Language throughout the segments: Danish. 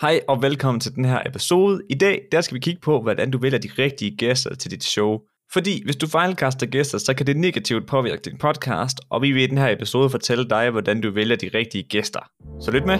Hej og velkommen til den her episode. I dag der skal vi kigge på, hvordan du vælger de rigtige gæster til dit show. Fordi hvis du fejlkaster gæster, så kan det negativt påvirke din podcast, og vi vil i den her episode fortælle dig, hvordan du vælger de rigtige gæster. Så lyt med.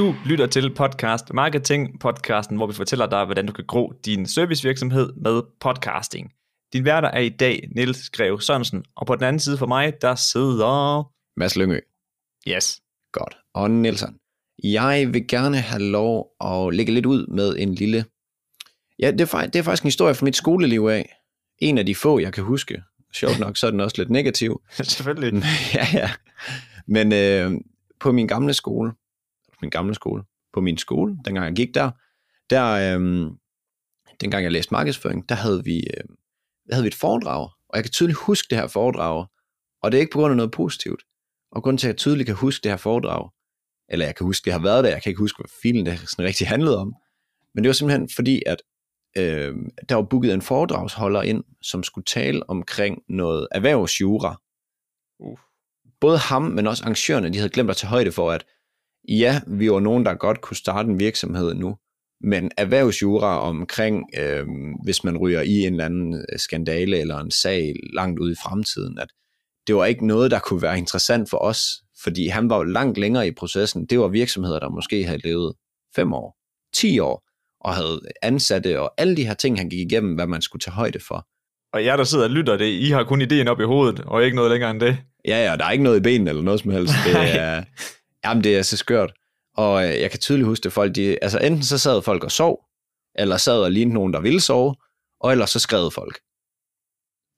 Du lytter til podcast Marketing, podcasten, hvor vi fortæller dig, hvordan du kan gro din servicevirksomhed med podcasting. Din værter er i dag Niels Greve Sørensen, og på den anden side for mig, der sidder... Mads Lyngø. Yes. Godt. Og Nielsen. Jeg vil gerne have lov at lægge lidt ud med en lille... Ja, det er, faktisk, det er faktisk en historie fra mit skoleliv af. En af de få, jeg kan huske. Sjovt nok, så er den også lidt negativ. Selvfølgelig. ja, ja. Men øh, på min gamle skole, min gamle skole, på min skole, dengang jeg gik der, der øh, dengang jeg læste markedsføring, der havde vi, øh, der havde vi et foredrag, og jeg kan tydeligt huske det her foredrag, og det er ikke på grund af noget positivt. Og grunden til, at jeg tydeligt kan huske det her foredrag, eller jeg kan huske, det har været der, jeg kan ikke huske, hvad filen det sådan rigtig handlede om, men det var simpelthen fordi, at øh, der var booket en foredragsholder ind, som skulle tale omkring noget erhvervsjura. Uh. Både ham, men også arrangørerne, de havde glemt at tage højde for, at ja, vi var nogen, der godt kunne starte en virksomhed nu, men erhvervsjura omkring, øh, hvis man ryger i en eller anden skandale eller en sag langt ud i fremtiden, at det var ikke noget, der kunne være interessant for os, fordi han var jo langt længere i processen. Det var virksomheder, der måske havde levet 5 år, 10 år, og havde ansatte og alle de her ting, han gik igennem, hvad man skulle tage højde for. Og jer, der sidder og lytter det, I har kun ideen op i hovedet, og ikke noget længere end det. Ja, ja, der er ikke noget i benene eller noget som helst. Det er, jamen, det er så skørt. Og øh, jeg kan tydeligt huske det, folk, de, altså enten så sad folk og sov, eller sad og lignede nogen, der ville sove, og ellers så skrev folk.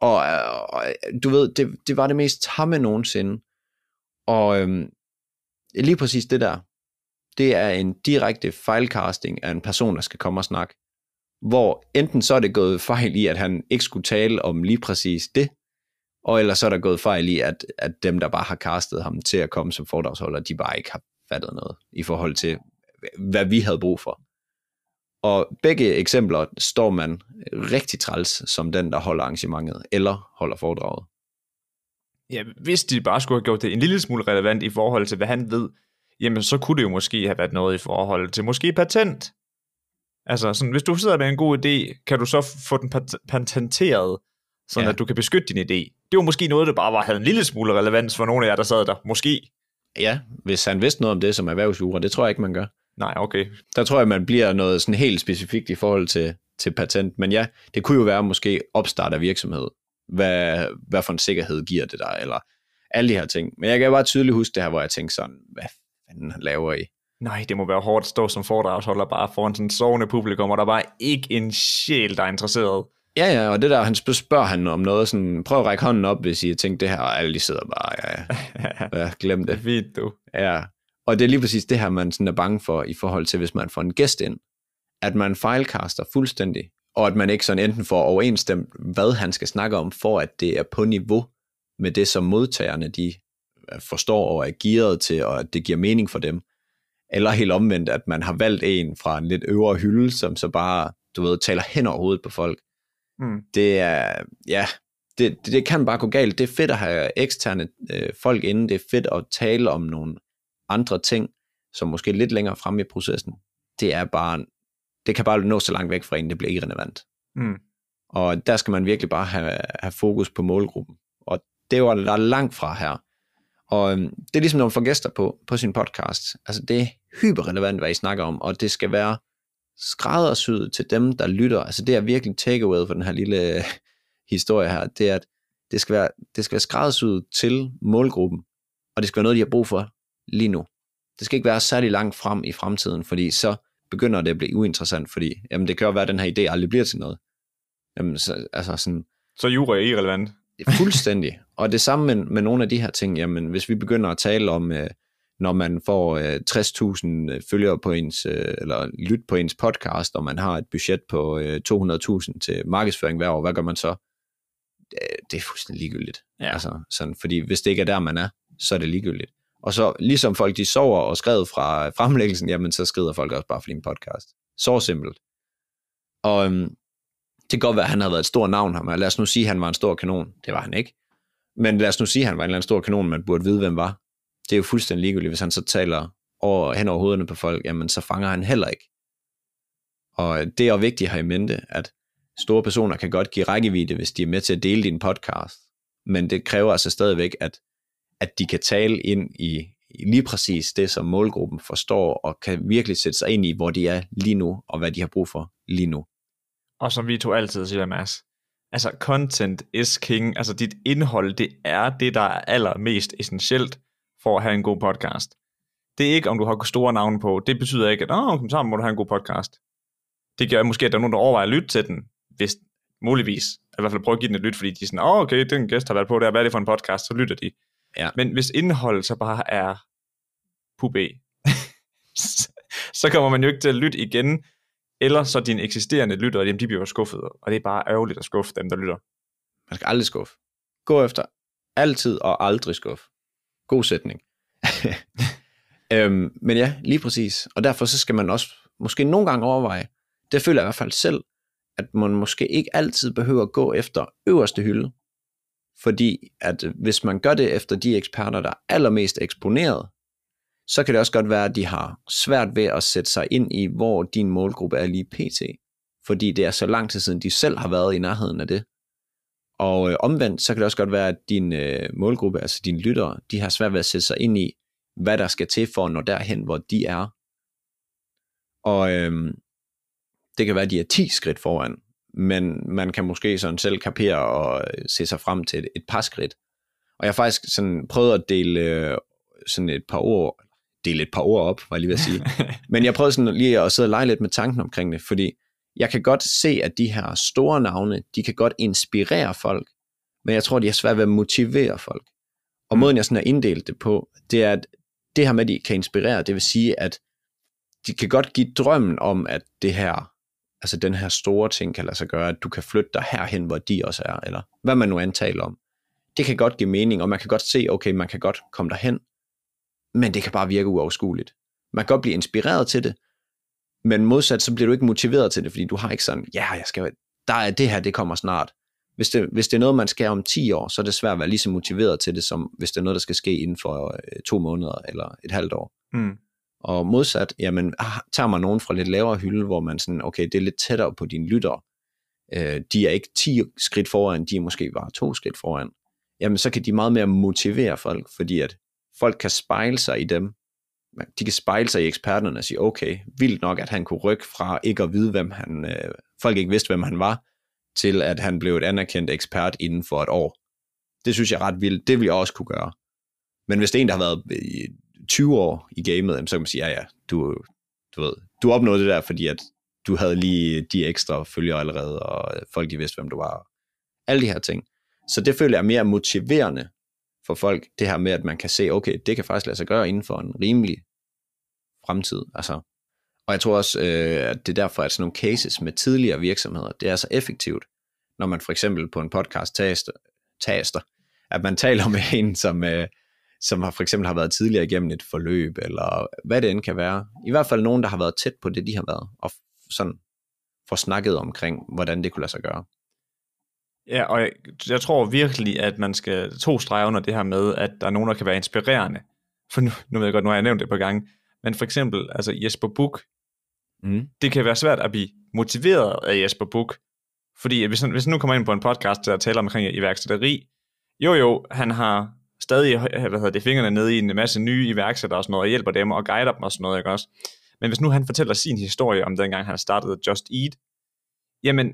Og, øh, og øh, du ved, det, det var det mest tamme nogensinde. Og øhm, lige præcis det der, det er en direkte fejlcasting af en person, der skal komme og snakke. Hvor enten så er det gået fejl i, at han ikke skulle tale om lige præcis det, og ellers så er der gået fejl i, at, at dem, der bare har castet ham til at komme som foredragsholder, de bare ikke har fattet noget i forhold til, hvad vi havde brug for. Og begge eksempler står man rigtig træls som den, der holder arrangementet, eller holder foredraget. Ja, hvis de bare skulle have gjort det en lille smule relevant i forhold til, hvad han ved, jamen så kunne det jo måske have været noget i forhold til måske patent. Altså, sådan, hvis du sidder med en god idé, kan du så få den pat- patenteret, sådan ja. at du kan beskytte din idé. Det var måske noget, der bare var, havde en lille smule relevans for nogle af jer, der sad der. Måske. Ja, hvis han vidste noget om det som erhvervsjura, det tror jeg ikke, man gør. Nej, okay. Der tror jeg, man bliver noget sådan helt specifikt i forhold til, til patent. Men ja, det kunne jo være måske opstart af virksomhed. Hvad, hvad for en sikkerhed giver det dig, eller alle de her ting. Men jeg kan bare tydeligt huske det her, hvor jeg tænkte sådan, hvad fanden laver i? Nej, det må være hårdt at stå som foredragsholder bare foran sådan en sovende publikum, og der er bare ikke en sjæl, der er interesseret. Ja, ja, og det der, han spørger han om noget, sådan, prøv at række hånden op, hvis I tænker det her, og alle de sidder bare, ja, ja, glem det. Fint, du. Ja, og det er lige præcis det her, man sådan er bange for, i forhold til, hvis man får en gæst ind, at man fejlkaster fuldstændig, og at man ikke sådan enten får overensstemt, hvad han skal snakke om, for at det er på niveau med det, som modtagerne de forstår og er gearet til, og at det giver mening for dem. Eller helt omvendt, at man har valgt en fra en lidt øvre hylde, som så bare, du ved, taler hen over hovedet på folk. Mm. Det er, ja, det, det, det kan bare gå galt. Det er fedt at have eksterne øh, folk inde. Det er fedt at tale om nogle andre ting, som måske er lidt længere fremme i processen. Det er bare, det kan bare nå så langt væk fra en, det bliver irrelevant. Mm. Og der skal man virkelig bare have, have fokus på målgruppen. Og det var der langt fra her. Og øhm, det er ligesom, når man får gæster på, på sin podcast. Altså, det er hyperrelevant, hvad I snakker om, og det skal være skræddersyet til dem, der lytter. Altså, det er virkelig takeaway for den her lille øh, historie her. Det er, at det skal være, det skal være skræddersyet til målgruppen, og det skal være noget, de har brug for lige nu. Det skal ikke være særlig langt frem i fremtiden, fordi så begynder det at blive uinteressant, fordi jamen, det kan jo være, at den her idé aldrig bliver til noget. Jamen, så, altså sådan, Så jura er irrelevant. Fuldstændig. Og det samme med, med nogle af de her ting, jamen hvis vi begynder at tale om, øh, når man får øh, 60.000 følgere på ens, øh, eller lyt på ens podcast, og man har et budget på øh, 200.000 til markedsføring hver år, hvad gør man så? Det, det er fuldstændig ligegyldigt. Ja. Altså, sådan, fordi hvis det ikke er der, man er, så er det ligegyldigt. Og så ligesom folk de sover og skrevet fra fremlæggelsen, jamen så skrider folk også bare for din podcast. Så simpelt. Og øhm, Det kan godt være, at han havde været et stort navn ham. Lad os nu sige, at han var en stor kanon. Det var han ikke. Men lad os nu sige, at han var en eller anden stor kanon, man burde vide, hvem var. Det er jo fuldstændig ligegyldigt, hvis han så taler over, hen over hovederne på folk, jamen så fanger han heller ikke. Og det er jo vigtigt at have i mente, at store personer kan godt give rækkevidde, hvis de er med til at dele din podcast. Men det kræver altså stadigvæk, at, at de kan tale ind i, i lige præcis det, som målgruppen forstår, og kan virkelig sætte sig ind i, hvor de er lige nu, og hvad de har brug for lige nu. Og som vi to altid siger, Mads, altså content is king, altså dit indhold, det er det, der er allermest essentielt for at have en god podcast. Det er ikke, om du har store navne på. Det betyder ikke, at Åh, så må du have en god podcast. Det gør måske, at der er nogen, der overvejer at lytte til den, hvis muligvis. I hvert fald prøve at give den et lyt, fordi de er sådan, åh, okay, den gæst har været på der, hvad er det for en podcast, så lytter de. Ja. Men hvis indholdet så bare er pubé, så kommer man jo ikke til at lytte igen, eller så dine eksisterende lyttere, de bliver skuffet, og det er bare ærgerligt at skuffe dem, der lytter. Man skal aldrig skuffe. Gå efter altid og aldrig skuffe. God sætning. øhm, men ja, lige præcis. Og derfor så skal man også måske nogle gange overveje, det føler jeg i hvert fald selv, at man måske ikke altid behøver at gå efter øverste hylde. Fordi at hvis man gør det efter de eksperter, der er allermest eksponeret, så kan det også godt være, at de har svært ved at sætte sig ind i, hvor din målgruppe er lige pt. Fordi det er så lang tid siden, de selv har været i nærheden af det. Og øh, omvendt, så kan det også godt være, at din øh, målgruppe, altså dine lyttere, de har svært ved at sætte sig ind i, hvad der skal til for at nå derhen, hvor de er. Og øh, det kan være, at de er 10 skridt foran, men man kan måske sådan selv kapere og øh, se sig frem til et, et par skridt. Og jeg har faktisk sådan prøvet at dele øh, sådan et par ord, dele et par ord op, var jeg lige ved at sige. Men jeg prøvede sådan lige at sidde og lege lidt med tanken omkring det, fordi jeg kan godt se, at de her store navne, de kan godt inspirere folk, men jeg tror, de har svært ved at motivere folk. Og måden, jeg sådan har inddelt det på, det er, at det her med, at de kan inspirere, det vil sige, at de kan godt give drømmen om, at det her, altså den her store ting kan lade sig gøre, at du kan flytte dig herhen, hvor de også er, eller hvad man nu antaler om. Det kan godt give mening, og man kan godt se, okay, man kan godt komme derhen, men det kan bare virke uoverskueligt. Man kan godt blive inspireret til det, men modsat, så bliver du ikke motiveret til det, fordi du har ikke sådan, ja, jeg skal, der er det her, det kommer snart. Hvis det, hvis det er noget, man skal om 10 år, så er det svært at være lige så motiveret til det, som hvis det er noget, der skal ske inden for øh, to måneder eller et halvt år. Mm. Og modsat, jamen, ah, tager man nogen fra lidt lavere hylde, hvor man sådan, okay, det er lidt tættere på dine lyttere. Øh, de er ikke 10 skridt foran, de er måske bare to skridt foran. Jamen, så kan de meget mere motivere folk, fordi at folk kan spejle sig i dem. De kan spejle sig i eksperterne og sige, okay, vildt nok, at han kunne rykke fra ikke at vide, hvem han, øh, folk ikke vidste, hvem han var, til at han blev et anerkendt ekspert inden for et år. Det synes jeg er ret vildt. Det vil jeg også kunne gøre. Men hvis det er en, der har været i 20 år i gamet, så kan man sige, ja ja, du, du, ved, du opnåede det der, fordi at du havde lige de ekstra følgere allerede, og folk de vidste, hvem du var. Alle de her ting. Så det føler jeg er mere motiverende for folk, det her med, at man kan se, okay, det kan faktisk lade sig gøre inden for en rimelig fremtid. Altså, og jeg tror også, øh, at det er derfor, at sådan nogle cases med tidligere virksomheder, det er så effektivt, når man for eksempel på en podcast taster, taster at man taler med en, som, øh, som har for eksempel har været tidligere igennem et forløb, eller hvad det end kan være. I hvert fald nogen, der har været tæt på det, de har været, og sådan får snakket omkring, hvordan det kunne lade sig gøre. Ja, og jeg, jeg tror virkelig, at man skal to streger under det her med, at der er nogen, der kan være inspirerende. For nu, nu ved jeg godt, nu har jeg nævnt det på gang. Men for eksempel, altså Jesper Buch, mm. det kan være svært at blive motiveret af Jesper Buch. Fordi hvis han, hvis han nu kommer ind på en podcast, der taler omkring iværksætteri, jo jo, han har stadig hvad hedder det, fingrene nede i en masse nye iværksættere og sådan noget, og hjælper dem og guider dem og sådan noget, ikke også? Men hvis nu han fortæller sin historie om dengang han startede Just Eat, jamen,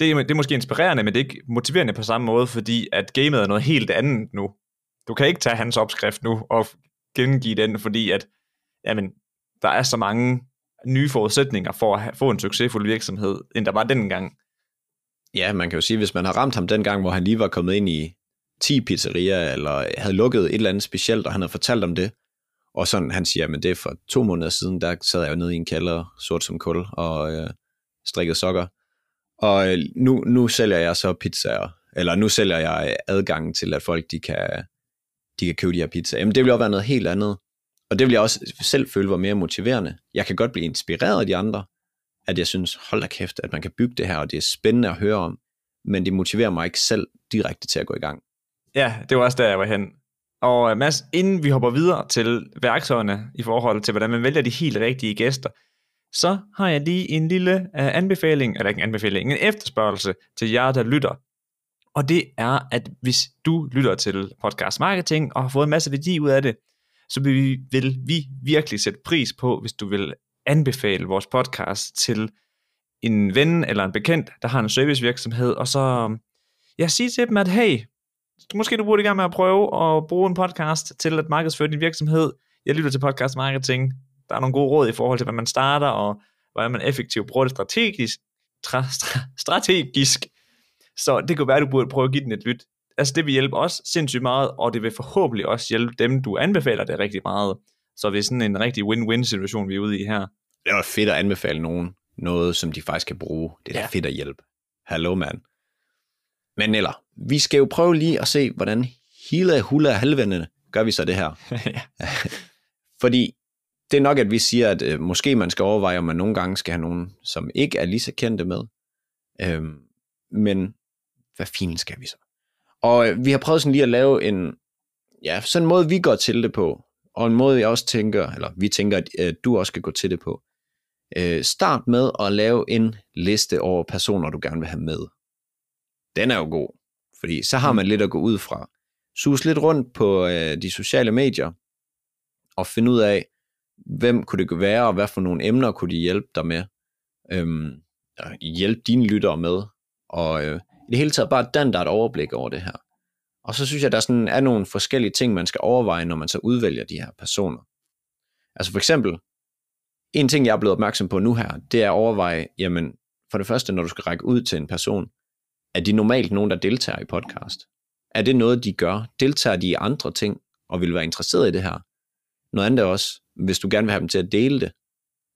det, det er måske inspirerende, men det er ikke motiverende på samme måde, fordi at gamet er noget helt andet nu. Du kan ikke tage hans opskrift nu og gengive den, fordi at jamen, der er så mange nye forudsætninger for at få en succesfuld virksomhed, end der var dengang. Ja, man kan jo sige, hvis man har ramt ham dengang, hvor han lige var kommet ind i 10 pizzerier, eller havde lukket et eller andet specielt, og han havde fortalt om det, og sådan, han siger, men det er for to måneder siden, der sad jeg jo nede i en kælder, sort som kul, og øh, strikket sokker. Og øh, nu, nu sælger jeg så pizzaer, eller nu sælger jeg øh, adgang til, at folk de kan, de kan købe de her pizzaer. Jamen det vil jo være noget helt andet. Og det vil jeg også selv føle var mere motiverende. Jeg kan godt blive inspireret af de andre, at jeg synes, hold da kæft, at man kan bygge det her, og det er spændende at høre om, men det motiverer mig ikke selv direkte til at gå i gang. Ja, det var også der, jeg var hen. Og øh, Mads, inden vi hopper videre til værktøjerne i forhold til, hvordan man vælger de helt rigtige gæster, så har jeg lige en lille øh, anbefaling, eller ikke en anbefaling, en efterspørgsel til jer, der lytter. Og det er, at hvis du lytter til podcast marketing og har fået en masse værdi ud af det, så vil vi, vil vi virkelig sætte pris på, hvis du vil anbefale vores podcast til en ven eller en bekendt, der har en servicevirksomhed, og så ja, sige til dem, at hey, måske du burde i gang med at prøve at bruge en podcast til at markedsføre din virksomhed. Jeg lytter til podcast marketing. Der er nogle gode råd i forhold til, hvordan man starter, og hvordan man effektivt bruger det strategisk. Tra, stra, strategisk. Så det kunne være, at du burde prøve at give den et lyt. Altså det vil hjælpe os sindssygt meget, og det vil forhåbentlig også hjælpe dem, du anbefaler det rigtig meget. Så det er sådan en rigtig win-win situation, vi er ude i her. Det er fedt at anbefale nogen noget, som de faktisk kan bruge. Det er Ja. fedt at hjælpe. Hallo, mand. Men eller, vi skal jo prøve lige at se, hvordan hele hulle halvvendende gør vi så det her. ja. Fordi det er nok, at vi siger, at øh, måske man skal overveje, om man nogle gange skal have nogen, som ikke er lige så kendte med. Øhm, men hvad fint skal vi så? Og øh, vi har prøvet sådan lige at lave en, ja, sådan en måde, vi går til det på, og en måde, jeg også tænker, eller vi tænker, at øh, du også skal gå til det på. Øh, start med at lave en liste over personer, du gerne vil have med. Den er jo god, fordi så har man lidt at gå ud fra. Sus lidt rundt på øh, de sociale medier, og finde ud af, hvem kunne det være, og hvad for nogle emner kunne de hjælpe dig med. Øhm, og hjælpe dine lyttere med. Og øh, i det hele taget bare den, der er et overblik over det her. Og så synes jeg, der sådan er nogle forskellige ting, man skal overveje, når man så udvælger de her personer. Altså for eksempel, en ting, jeg er blevet opmærksom på nu her, det er at overveje, jamen, for det første, når du skal række ud til en person, er de normalt nogen, der deltager i podcast? Er det noget, de gør? Deltager de i andre ting, og vil være interesseret i det her? Noget andet er også, hvis du gerne vil have dem til at dele det.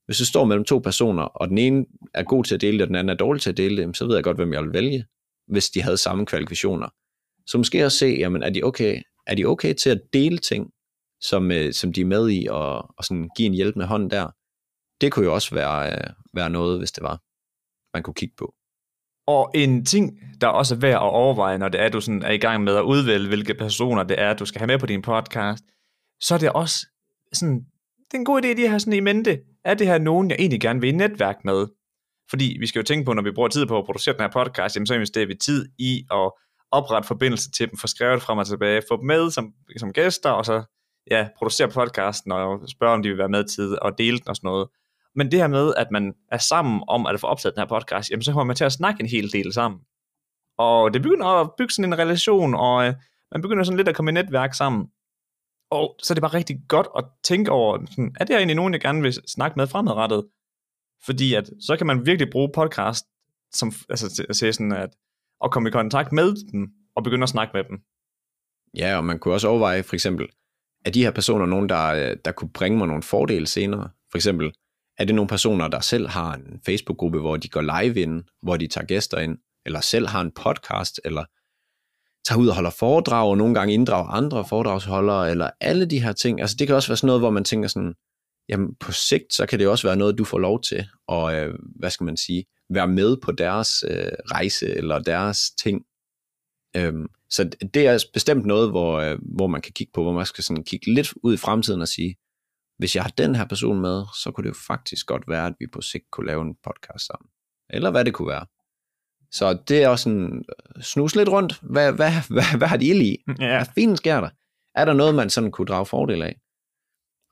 Hvis du står mellem to personer, og den ene er god til at dele det, og den anden er dårlig til at dele det, så ved jeg godt, hvem jeg vil vælge, hvis de havde samme kvalifikationer. Så måske også se, jamen, er de okay, er de okay til at dele ting, som, øh, som de er med i, og, og sådan give en hjælpende hånd der. Det kunne jo også være, øh, være noget, hvis det var, man kunne kigge på. Og en ting, der også er værd at overveje, når det er, du sådan er i gang med at udvælge, hvilke personer det er, du skal have med på din podcast, så er det også sådan, det er en god idé lige at have sådan i mente, er det her nogen, jeg egentlig gerne vil i netværk med? Fordi vi skal jo tænke på, når vi bruger tid på at producere den her podcast, jamen så investerer vi tid i at oprette forbindelse til dem, få skrevet frem og tilbage, få dem med som, som gæster, og så ja, producere podcasten og spørge, om de vil være med til og dele den og sådan noget. Men det her med, at man er sammen om at få optaget den her podcast, jamen så kommer man til at snakke en hel del sammen. Og det begynder at bygge sådan en relation, og øh, man begynder sådan lidt at komme i netværk sammen. Og så er det bare rigtig godt at tænke over, sådan, er det egentlig nogen, jeg gerne vil snakke med fremadrettet? Fordi at, så kan man virkelig bruge podcast som, altså, til at sådan, at, at komme i kontakt med dem, og begynde at snakke med dem. Ja, og man kunne også overveje for eksempel, er de her personer nogen, der, der kunne bringe mig nogle fordele senere? For eksempel, er det nogle personer, der selv har en Facebook-gruppe, hvor de går live ind, hvor de tager gæster ind, eller selv har en podcast, eller tager ud og holder foredrag, og nogle gange inddrager andre foredragsholdere, eller alle de her ting. Altså det kan også være sådan noget, hvor man tænker sådan, jamen på sigt, så kan det også være noget, du får lov til, og øh, hvad skal man sige, være med på deres øh, rejse, eller deres ting. Øhm, så det er bestemt noget, hvor, øh, hvor man kan kigge på, hvor man skal sådan kigge lidt ud i fremtiden og sige, hvis jeg har den her person med, så kunne det jo faktisk godt være, at vi på sigt kunne lave en podcast sammen. Eller hvad det kunne være. Så det er også sådan, øh, snus lidt rundt. Hvad, hvad, hvad, hvad har de ild i? Ja. Hvad fint sker der? Er der noget, man sådan kunne drage fordel af?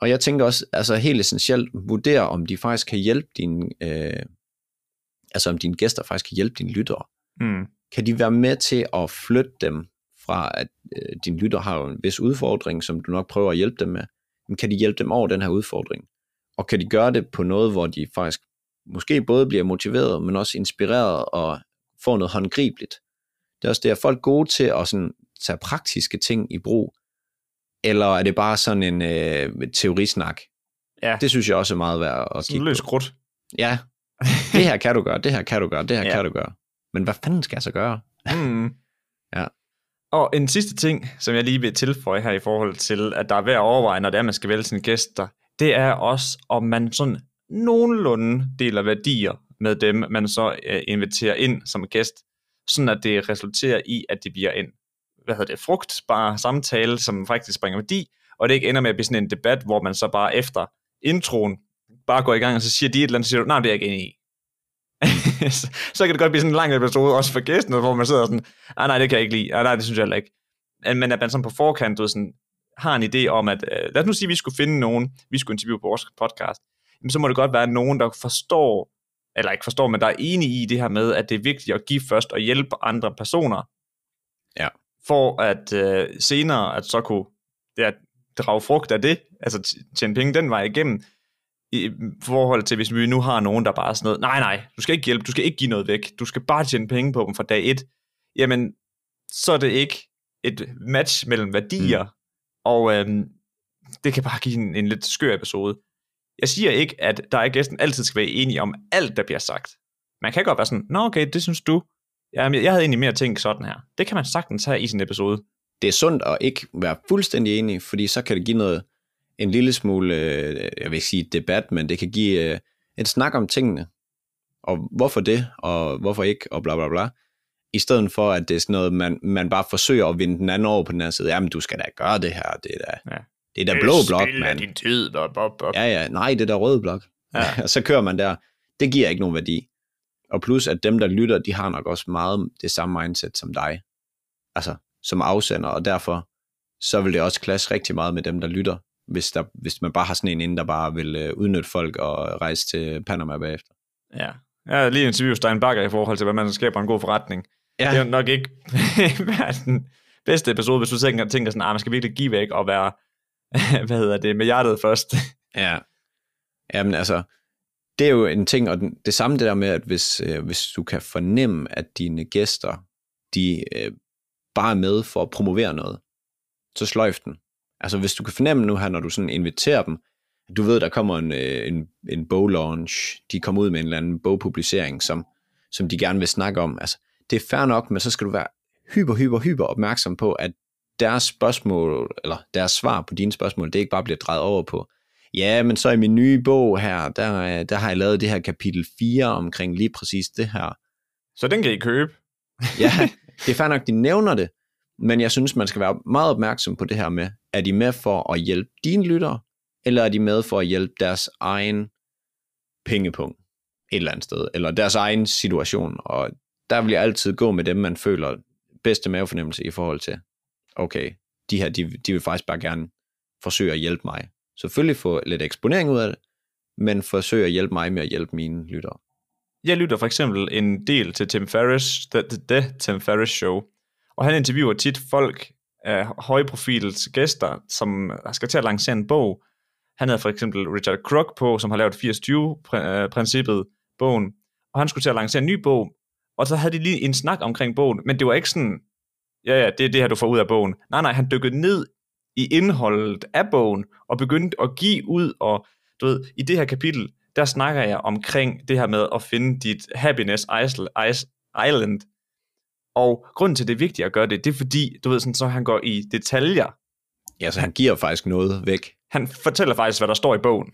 Og jeg tænker også, altså helt essentielt, vurdere, om de faktisk kan hjælpe dine, øh, altså om dine gæster faktisk kan hjælpe dine lyttere. Mm. Kan de være med til at flytte dem fra, at øh, dine lytter har jo en vis udfordring, som du nok prøver at hjælpe dem med, men kan de hjælpe dem over den her udfordring? Og kan de gøre det på noget, hvor de faktisk måske både bliver motiveret, men også inspireret og får noget håndgribeligt? Det er også det, er folk gode til at sådan, tage praktiske ting i brug, eller er det bare sådan en øh, teorisnak? Ja, Det synes jeg også er meget værd at sådan kigge løs på. krudt. Ja, det her kan du gøre, det her kan du gøre, det her Ja. kan du gøre. Men hvad fanden skal jeg så gøre? Mm. Ja. Og en sidste ting, som jeg lige vil tilføje her i forhold til, at der er værd at overveje, når det er, man skal vælge sine gæster, det er også, om man sådan nogenlunde deler værdier med dem, man så øh, inviterer ind som gæst, sådan at det resulterer i, at det bliver en hvad hedder det, frugtbar samtale, som faktisk bringer værdi, og det ikke ender med at blive sådan en debat, hvor man så bare efter introen bare går i gang, og så siger de et eller andet, så siger du, nej, det er jeg ikke enig i. så, kan det godt blive sådan en lang episode, også for gæsten, hvor man sidder sådan, nej, nej, det kan jeg ikke lide, nej, nej, det synes jeg heller ikke. Men at man sådan på forkant, du ved, sådan, har en idé om, at øh, lad os nu sige, at vi skulle finde nogen, vi skulle interviewe på vores podcast, jamen, så må det godt være nogen, der forstår, eller ikke forstår, men der er enige i det her med, at det er vigtigt at give først og hjælpe andre personer. Ja. For at øh, senere, at så kunne ja, drage frugt af det, altså tjene penge den vej igennem, i forhold til, hvis vi nu har nogen, der bare er sådan noget, nej, nej, du skal ikke hjælpe, du skal ikke give noget væk, du skal bare tjene penge på dem fra dag et, jamen, så er det ikke et match mellem værdier, mm. og øhm, det kan bare give en, en lidt skør episode. Jeg siger ikke, at der er gæsten altid skal være enige om alt, der bliver sagt. Man kan godt være sådan, nå okay, det synes du. Jamen, jeg havde egentlig mere tænkt sådan her. Det kan man sagtens have i sin episode. Det er sundt at ikke være fuldstændig enig, fordi så kan det give noget, en lille smule, øh, jeg vil ikke sige debat, men det kan give øh, en snak om tingene. Og hvorfor det, og hvorfor ikke, og bla bla bla. I stedet for, at det er sådan noget, man, man bare forsøger at vinde den anden over på den anden side. Jamen, du skal da gøre det her, det er da, ja. Det er da blå blok, mand. din tid, bop, bop, bop. Ja, ja, nej, det er da rød blok. Ja. og så kører man der. Det giver ikke nogen værdi. Og plus, at dem, der lytter, de har nok også meget det samme mindset som dig. Altså, som afsender, og derfor så vil det også klasse rigtig meget med dem, der lytter hvis, der, hvis man bare har sådan en inden, der bare vil øh, udnytte folk og rejse til Panama bagefter. Ja, jeg har lige interviewet Stein Bakker i forhold til, hvad man skaber en god forretning. Ja. Det er nok ikke den bedste episode, hvis du tænker, tænker sådan, at ah, man skal virkelig give væk og være, hvad hedder det, med hjertet først. ja, jamen altså, det er jo en ting, og den, det samme det der med, at hvis, øh, hvis du kan fornemme, at dine gæster, de øh, bare er med for at promovere noget, så sløjf den. Altså hvis du kan fornemme nu her, når du sådan inviterer dem, du ved, der kommer en, øh, en, en boglaunch, de kommer ud med en eller anden bogpublicering, som, som de gerne vil snakke om. Altså, det er fair nok, men så skal du være hyper, hyper, hyper opmærksom på, at deres spørgsmål, eller deres svar på dine spørgsmål, det ikke bare bliver drejet over på, ja, men så i min nye bog her, der, der har jeg lavet det her kapitel 4 omkring lige præcis det her. Så den kan I købe? ja, det er fair nok, de nævner det, men jeg synes, man skal være meget opmærksom på det her med, er de med for at hjælpe dine lyttere, eller er de med for at hjælpe deres egen pengepunkt et eller andet sted, eller deres egen situation, og der vil jeg altid gå med dem, man føler bedste mavefornemmelse i forhold til, okay, de her, de, de vil faktisk bare gerne forsøge at hjælpe mig. Selvfølgelig få lidt eksponering ud af det, men forsøge at hjælpe mig med at hjælpe mine lyttere. Jeg lytter for eksempel en del til Tim Ferriss, The, the, the Tim Ferriss Show, og han interviewer tit folk af højprofils gæster, som skal til at lancere en bog. Han havde for eksempel Richard Crook på, som har lavet 80-20-princippet, bogen, og han skulle til at lancere en ny bog, og så havde de lige en snak omkring bogen, men det var ikke sådan, ja ja, det er det her, du får ud af bogen. Nej, nej, han dykkede ned i indholdet af bogen, og begyndte at give ud, og du ved, i det her kapitel, der snakker jeg omkring det her med at finde dit happiness island, og grunden til, det er vigtigt at gøre det, det er fordi, du ved, sådan, så han går i detaljer. Ja, så han giver faktisk noget væk. Han fortæller faktisk, hvad der står i bogen.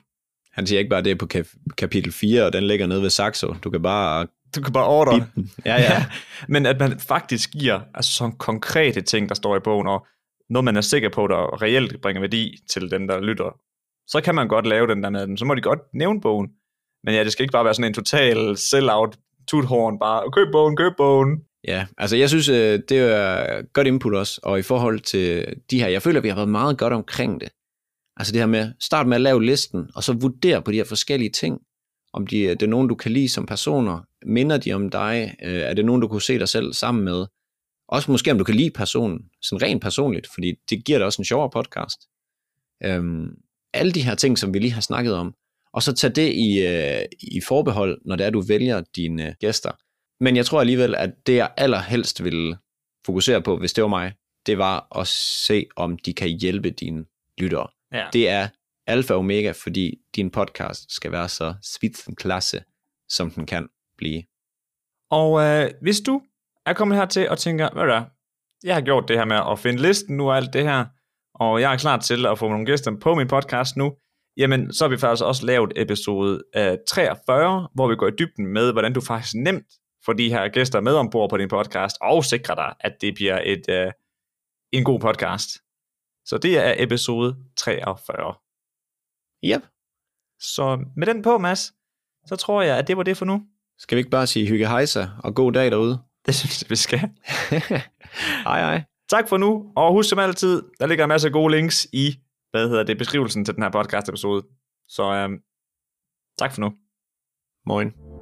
Han siger ikke bare, det er på kap- kapitel 4, og den ligger nede ved Saxo. Du kan bare... Du kan bare ordre. Ja, ja. Men at man faktisk giver altså, sådan konkrete ting, der står i bogen, og noget, man er sikker på, der reelt bringer værdi til dem, der lytter, så kan man godt lave den der med den. Så må de godt nævne bogen. Men ja, det skal ikke bare være sådan en total sell-out tuthorn, bare køb bogen, køb bogen. Ja, altså jeg synes, øh, det er godt input også, og i forhold til de her, jeg føler, vi har været meget godt omkring det. Altså det her med, start med at lave listen, og så vurdere på de her forskellige ting, om de, det er nogen, du kan lide som personer, minder de om dig, øh, er det nogen, du kunne se dig selv sammen med, også måske om du kan lide personen, sådan rent personligt, fordi det giver dig også en sjovere podcast. Øhm, alle de her ting, som vi lige har snakket om, og så tage det i, øh, i forbehold, når det er, du vælger dine gæster. Men jeg tror alligevel, at det jeg allerhelst ville fokusere på, hvis det var mig, det var at se, om de kan hjælpe dine lyttere. Ja. Det er alfa og omega, fordi din podcast skal være så klasse, som den kan blive. Og øh, hvis du er kommet hertil og tænker, hvad der, jeg har gjort det her med at finde listen nu og alt det her, og jeg er klar til at få nogle gæster på min podcast nu, jamen så har vi faktisk også lavet episode uh, 43, hvor vi går i dybden med, hvordan du faktisk nemt får de her gæster med ombord på din podcast, og sikrer dig, at det bliver et, uh, en god podcast. Så det er episode 43. Yep. Så med den på, Mads, så tror jeg, at det var det for nu. Skal vi ikke bare sige hygge hejsa og god dag derude? Det synes jeg, vi skal. hej hej. Tak for nu, og husk som altid, der ligger en masse gode links i, hvad hedder det, beskrivelsen til den her podcast episode. Så øhm, tak for nu. Moin.